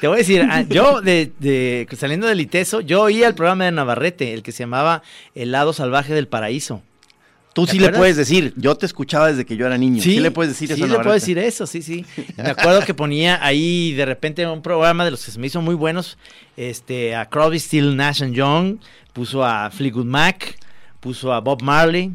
Te voy a decir, ah, yo de, de- saliendo del ITESO, yo oía el programa de Navarrete, el que se llamaba El lado salvaje del paraíso. Tú ¿Te sí acuerdas? le puedes decir, yo te escuchaba desde que yo era niño. Sí, le puedes decir sí eso. a le puedo decir eso, sí, sí. Me acuerdo que ponía ahí de repente un programa de los que se me hizo muy buenos, este, a Crosby, Still, Nash and Young, puso a Fleetwood Mac, puso a Bob Marley.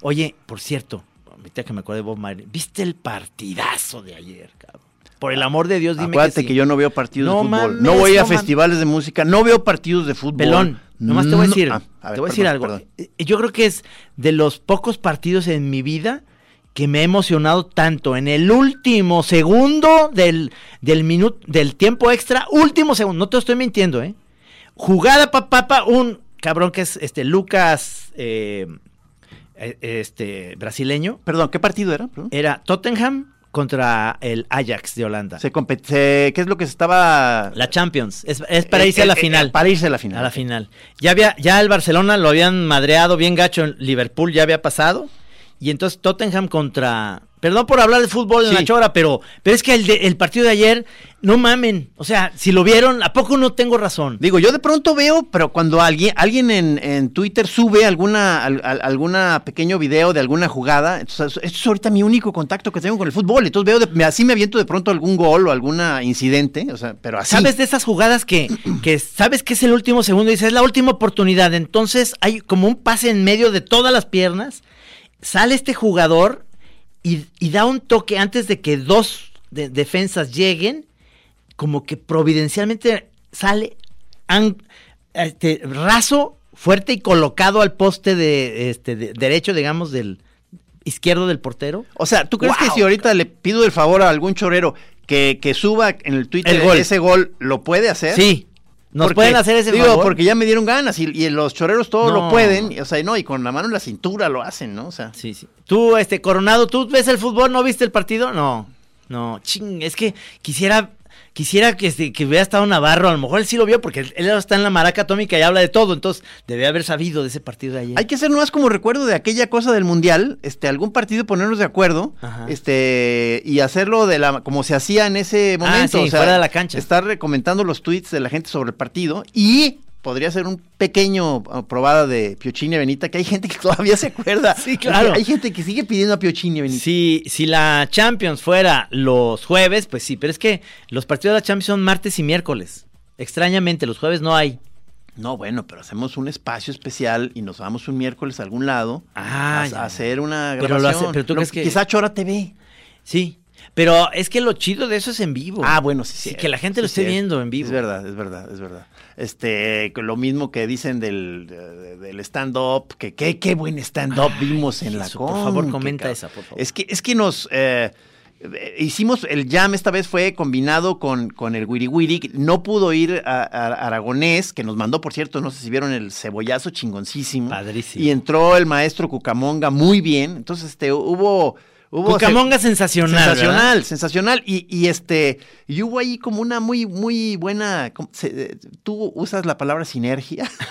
Oye, por cierto, ahorita que me acuerdo de Bob Marley, ¿viste el partidazo de ayer, cabrón? Por el amor de Dios, dime Acuérdate que, que, sí. yo no veo partidos No de fútbol. mames, no voy a festivales de música, no veo partidos de fútbol. Pelón, nomás te voy a No- decir, ah, a ver, te voy a decir algo. perdón. Eh, Yo creo que es de los pocos partidos en mi vida que me he emocionado tanto en el último segundo del, del minuto, del tiempo extra, último segundo, no te estoy mintiendo, ¿eh? Jugada pa papa, un cabrón que es este Lucas, eh, eh, este brasileño, Perdón, ¿qué partido era? Perdón. era Tottenham contra el Ajax de Holanda. Se se- ¿Qué es lo que se estaba...? La Champions, es, es para Eh, irse a la eh, eh, final. para irse a la final. A la final. Ya había, ya el Barcelona lo habían madreado bien gacho en Liverpool, ya había pasado. Y entonces Tottenham contra. Perdón por hablar de fútbol en Sí. la chora, pero, pero es que el, de- el partido de ayer, no mamen. O sea, si lo vieron, ¿a poco no tengo razón? Digo, yo de pronto veo, pero cuando alguien, alguien en, en Twitter sube alguna, al- al- alguna pequeño video de alguna jugada, entonces, esto es ahorita mi único contacto que tengo con el fútbol. Entonces veo, de- me- así me aviento de pronto algún gol o algún incidente, o sea, pero así. ¿Sabes de esas jugadas que, que sabes que es el último segundo y dices, es la última oportunidad? Entonces hay como un pase en medio de todas las piernas. Sale este jugador y, y da un toque antes de que dos de- defensas lleguen, como que providencialmente sale an- este, raso, fuerte y colocado al poste de, este, de- derecho, digamos, del izquierdo del portero. O sea, ¿tú crees que si ahorita le pido el favor a algún chorero que, que suba en el Twitter El gol. ese gol, lo puede hacer? Sí. ¿Nos Porque, pueden hacer ese digo, favor? porque ya me dieron ganas y, y los choreros todos No. lo pueden, y, o sea, no, y con la mano en la cintura lo hacen, ¿no? O sea, Sí, sí. Tú, este, Coronado, ¿tú ves el fútbol? ¿No viste el partido? No. No, ching, es que quisiera, quisiera que, este, que hubiera estado Navarro, a lo mejor él sí lo vio porque él, está en la maraca atómica y habla de todo, entonces debe haber sabido de ese partido de ayer. hay que hacer nomás como recuerdo de aquella cosa del mundial, este, algún partido ponernos de acuerdo, Ajá. este, y hacerlo de la, como se hacía en ese Ah, momento, sí, o sea, fuera de la cancha. estar recomendando los tweets de la gente sobre el partido y podría ser un pequeño uh, probada de Piochini Benita, que hay gente que todavía se acuerda. Sí, claro. Hay gente que sigue pidiendo a Piochini Benita. Si, si la Champions fuera los jueves, pues sí, pero es que los partidos de la Champions son martes y miércoles. Extrañamente, los jueves no hay. No, bueno, pero hacemos un espacio especial y nos vamos un miércoles a algún lado Ah, a, hacer una Pero lo grabación. hace- pero tú Lo- crees que- Quizá Chora TV. Sí, pero es que lo chido de eso es en vivo. Ah, bueno, sí, Sí, que la gente lo Sí, esté viendo en vivo. Es verdad, es verdad, es verdad. Este, lo mismo que dicen del, de- del stand-up, que qué, qué buen stand-up vimos en la eso, por con. favor, comenta esa, por favor. Es que, es que nos eh, eh, hicimos el jam esta vez fue combinado con, con el Wiri Wiri. No pudo ir a, a- Aragonés, que nos mandó, por cierto, no sé si vieron el cebollazo chingoncísimo. Padrísimo. Y entró el maestro Cucamonga muy bien. Entonces, este, hubo. Hubo Cucamonga sensacional, Sensacional, ¿verdad? sensacional. Y, y este, y hubo ahí como una muy, muy buena. ¿cómo se- eh, Tú usas la palabra sinergia.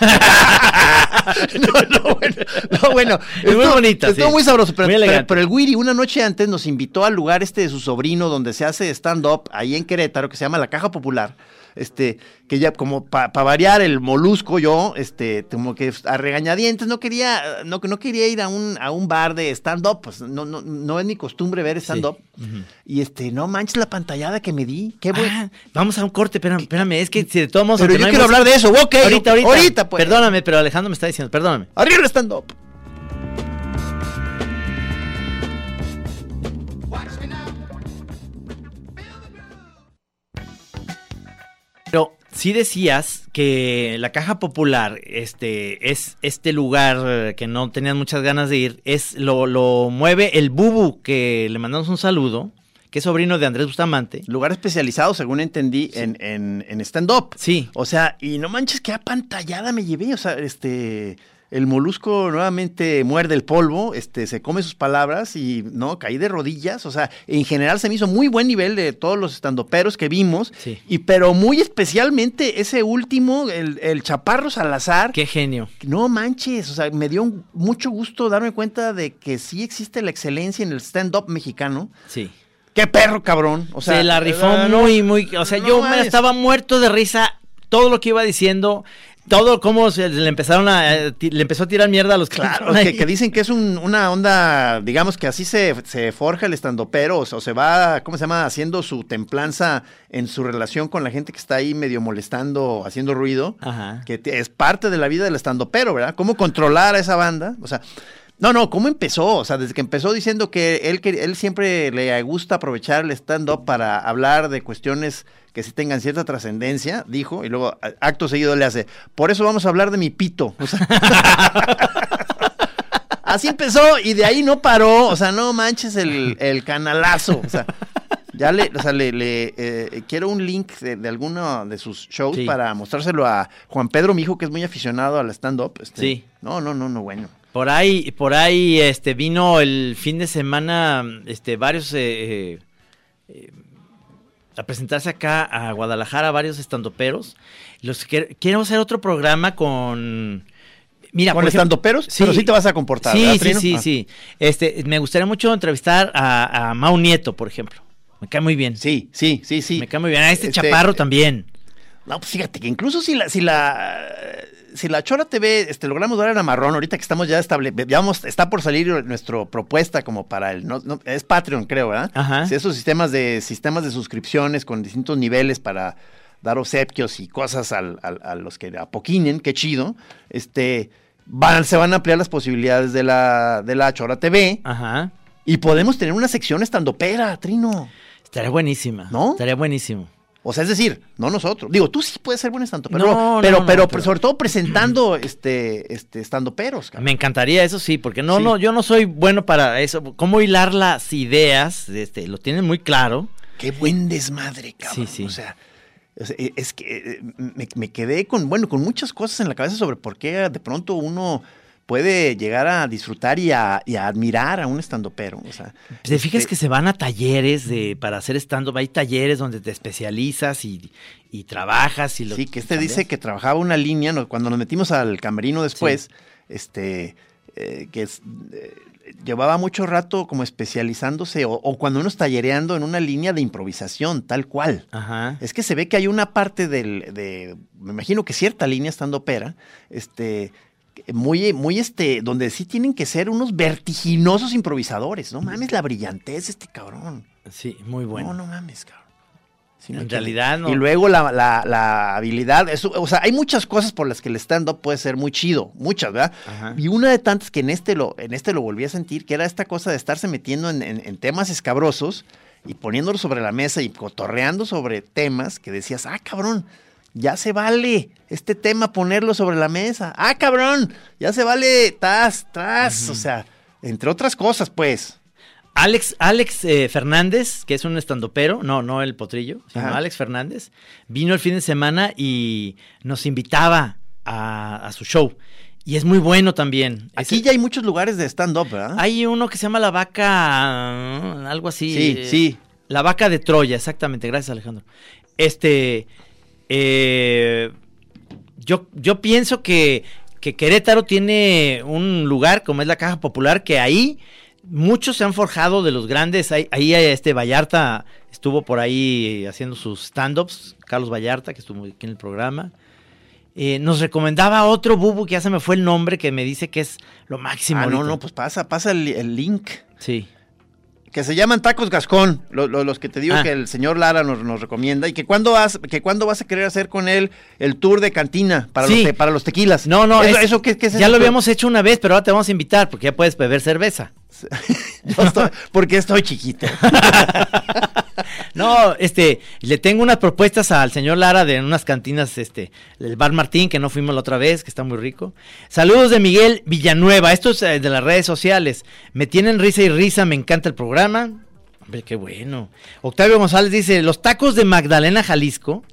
no, no, bueno. No, bueno Es muy bonita, Estuvo sí. muy sabroso. Pero, Muy pero- elegante. pero el Wiri, una noche antes, nos invitó al lugar este de su sobrino, donde se hace stand-up, ahí en Querétaro, que se llama La Caja Popular. Este, que ya como para variar el molusco, yo, este, como que a regañadientes, no quería, no, no quería ir a un, a un bar de stand-up, pues no, no, no es mi costumbre ver stand-up. Y este, no manches la pantallada que me di, qué bueno. Ah, vamos a un corte, espérame, espérame, es que si de todos modos... Pero yo no quiero hablar de eso, ok, Ahorita, ahorita. ahorita, pues. Perdóname, pero Alejandro me está diciendo, perdóname. Arriba stand-up. Sí decías que la caja popular, este, es este lugar que no tenían muchas ganas de ir, es lo, lo mueve el Bubu, que le mandamos un saludo, que es sobrino de Andrés Bustamante. Lugar especializado, según entendí, en, en, en stand-up. Sí. O sea, y no manches, qué apantallada me llevé. O sea, este. El molusco nuevamente muerde el polvo, este, se come sus palabras y no, caí de rodillas. O sea, en general se me hizo muy buen nivel de todos los estandoperos que vimos. Sí. Y pero muy especialmente ese último, el, el Chaparro Salazar. Qué genio. No manches, o sea, me dio un- mucho gusto darme cuenta de que sí existe la excelencia en el stand-up mexicano. Sí. ¡Qué perro, cabrón! O sea, se la rifó eh, muy, muy. O sea, no yo me estaba muerto de risa. Todo lo que iba diciendo, todo cómo se le empezaron a. eh, le empezó a tirar mierda a los Claro, que, que dicen que es un- una onda, digamos que así se, se forja el estandopero, o, sea, o se va, ¿cómo se llama? Haciendo su templanza en su relación con la gente que está ahí medio molestando, haciendo ruido, Ajá. que es parte de la vida del estandopero, ¿verdad? ¿Cómo controlar a esa banda? O sea, no, no, ¿cómo empezó? O sea, desde que empezó diciendo que él, que- él siempre le gusta aprovechar el stand-up para hablar de cuestiones que sí tengan cierta trascendencia, dijo, y luego acto seguido le hace, por eso vamos a hablar de mi pito. O sea, Así empezó y de ahí no paró. O sea, no manches el, el canalazo. O sea, ya le, o sea, le, le, eh, quiero un link de, de alguno de sus shows Sí. para mostrárselo a Juan Pedro, mi hijo, que es muy aficionado al stand-up. este. Sí. No, no, no, no, bueno. Por ahí, por ahí, este, vino el fin de semana, este, varios, eh, eh, a presentarse acá a Guadalajara, varios estandoperos. Los que quiero hacer otro programa con, mira, ¿Con estandoperos? Pero sí te vas a comportar, Sí, ¿verdad, sí, sí, Ah. sí. Este, me gustaría mucho entrevistar a, a Mau Nieto, por ejemplo. Me cae muy bien. Sí, sí, sí, sí. Me cae muy bien. A este, Este, chaparro también. No, pues fíjate que incluso si la, si la, si la Chora TV, este, logramos dar a Marrón, ahorita que estamos ya estable, ya vamos, está por salir nuestra propuesta como para el, no, no, es Patreon, creo, ¿verdad? Ajá. Sí, esos sistemas de, sistemas de suscripciones con distintos niveles para dar obsequios y cosas al- al- a los que apoquinen, qué chido. Este, van, se van a ampliar las posibilidades de la, de la Chora TV Ajá. y podemos tener una sección estandopera, Trino. Estaría buenísima. ¿No? Estaría buenísimo. O sea, es decir, no nosotros. Digo, tú sí puedes ser buen estando pero, No, pero, no, no, pero, pero- sobre todo presentando este, este estando peros. Me encantaría, eso sí, porque no, Sí. no, yo no soy bueno para eso. ¿Cómo hilar las ideas? Este, lo tienen muy claro. Qué buen desmadre, cabrón. Sí, sí. O sea, es que eh, me, me quedé con, bueno, con muchas cosas en la cabeza sobre por qué de pronto uno puede llegar a disfrutar y a, y a admirar a un estandopero. O sea, ¿Te fijas este, que se van a talleres de, para hacer stand-up? Hay talleres donde te especializas y, y trabajas y lo Sí, que este dice que trabajaba una línea, no- cuando nos metimos al camerino después, este, eh, que es, eh, llevaba mucho rato como especializándose o, o cuando uno está tallereando en una línea de improvisación, tal cual. Ajá. Es que se ve que hay una parte del, de, me imagino que cierta línea estando opera, este, muy, muy, este, donde sí tienen que ser unos vertiginosos improvisadores. No mames la brillantez de este cabrón. Sí, muy bueno. No, no mames, cabrón. Sí, En realidad, no. Y luego la, la- la habilidad, eso, o sea, hay muchas cosas por las que el stand-up puede ser muy chido, muchas, ¿verdad? Ajá. Y una de tantas que en este lo, en este lo volví a sentir, que era esta cosa de estarse metiendo en, en- en temas escabrosos y poniéndolo sobre la mesa y cotorreando sobre temas que decías, ah, cabrón, ya se vale este tema ponerlo sobre la mesa. Ah, cabrón, ya se vale, tas, tras, o sea, entre otras cosas, pues. Alex, Alex eh, Fernández, que es un estandopero, no, no el potrillo, sino Ajá. Alex Fernández, vino el fin de semana y nos invitaba a, a su show. Y es muy bueno también. Aquí Ese- ya hay muchos lugares de stand-up, ¿verdad? hay uno que se llama La Vaca, algo así. Sí, eh, sí. La Vaca de Troya, exactamente. Gracias, Alejandro. Este, eh, yo, yo pienso que, que Querétaro tiene un lugar como es la Caja Popular, que ahí muchos se han forjado de los grandes. Ahí, ahí este Vallarta estuvo por ahí haciendo sus stand-ups, Carlos Vallarta, que estuvo aquí en el programa. Eh, nos recomendaba otro bubu que ya se me fue el nombre, que me dice que es lo máximo. Ah, no, no, pues pasa, pasa el, el link. Sí. Que se llaman tacos Gascón, lo- lo- los que te digo Ah. que el señor Lara nos, nos recomienda. Y que cuándo vas, que cuándo vas a querer hacer con él el tour de cantina para, Sí. los, te- para los tequilas. No, no, eso, es- eso ¿qué, qué es ya eso? lo habíamos hecho una vez, pero ahora te vamos a invitar porque ya puedes beber cerveza. Yo estoy- porque estoy chiquito. No, este, le tengo unas propuestas al señor Lara de unas cantinas, este, el Bar Martín, que no fuimos la otra vez, que está muy rico. Saludos de Miguel Villanueva, esto es eh, de las redes sociales. Me tienen risa y risa, me encanta el programa. Hombre, qué bueno. Octavio González dice, los tacos de Magdalena, Jalisco.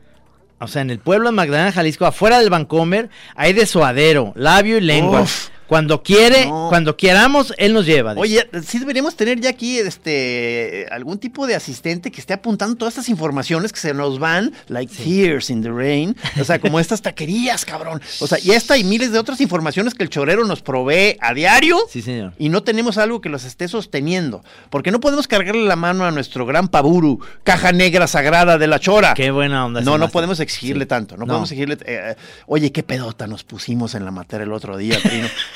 O sea, en el pueblo de Magdalena, Jalisco, afuera del Vancomer, hay de suadero, labio y lengua. Cuando quiere, No. cuando queramos, él nos lleva. dice. Oye, sí deberíamos tener ya aquí este algún tipo de asistente que esté apuntando todas estas informaciones que se nos van, like tears in the rain. O sea, como estas taquerías, cabrón. O sea, y esta y miles de otras informaciones que el chorero nos provee a diario. Sí, señor. Y no tenemos algo que los esté sosteniendo. Porque no podemos cargarle la mano a nuestro gran Paburu, caja negra sagrada de la chora. Qué buena onda. No, no podemos exigirle Sí. tanto. No, No. podemos exigirle. eh, oye, qué pedota nos pusimos en la materia el otro día, Trino.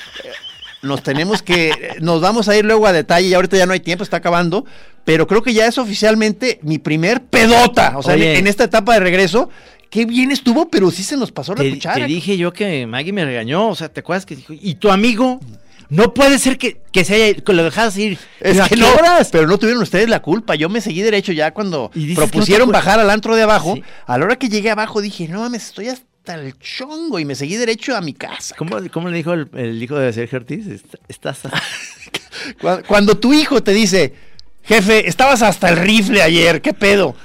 Nos tenemos que. Nos vamos a ir luego a detalle. Y ahorita ya no hay tiempo, está acabando. Pero creo que ya es oficialmente mi primer pedota. O sea, en, Oye. en esta etapa de regreso. Qué bien estuvo, pero sí se nos pasó la Te, cuchara. te dije yo que Maggie me regañó, o sea, ¿te acuerdas que dijo? ¿Y tu amigo? No puede ser que, que se haya, que lo dejas ir. Es ¿A que no, horas? pero no tuvieron ustedes la culpa. Yo me seguí derecho ya cuando no propusieron bajar al antro de abajo. Sí. A la hora que llegué abajo dije, no mames, estoy hasta el chongo y me seguí derecho a mi casa. ¿Cómo, cómo le dijo el, el hijo de Sergio Ortiz? Est- Estás. Cuando, cuando tu hijo te dice, jefe, estabas hasta el rifle ayer, ¿qué pedo?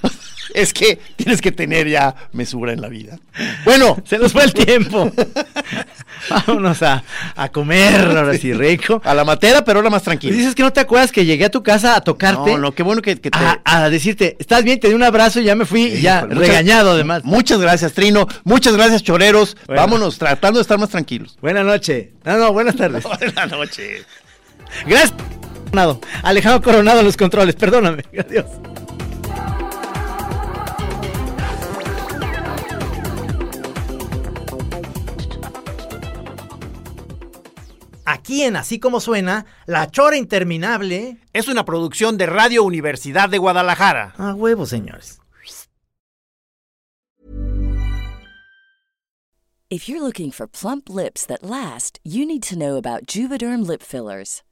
es que tienes que tener ya mesura en la vida. Bueno, Se nos fue el tiempo. Vámonos a, a comer, ahora sí, rico. a la matera, pero ahora más tranquilo. Dices que no te acuerdas que llegué a tu casa a tocarte. No, no, qué bueno que, que te... A, a decirte, ¿estás bien? Te di un abrazo y ya me fui, ya muchas- regañado además. Muchas gracias, Trino. Muchas gracias, choreros. Bueno. Vámonos tratando de estar más tranquilos. Buenas noches. No, no, buenas tardes. Buenas noches. Gracias. Coronado. Alejandro Coronado en los controles, perdóname. Adiós. Aquí en Así Como Suena, La Chora Interminable. Es una producción de Radio Universidad de Guadalajara. A huevo, señores. If you're looking for plump lips that last, you need to know about Juvederm lip fillers.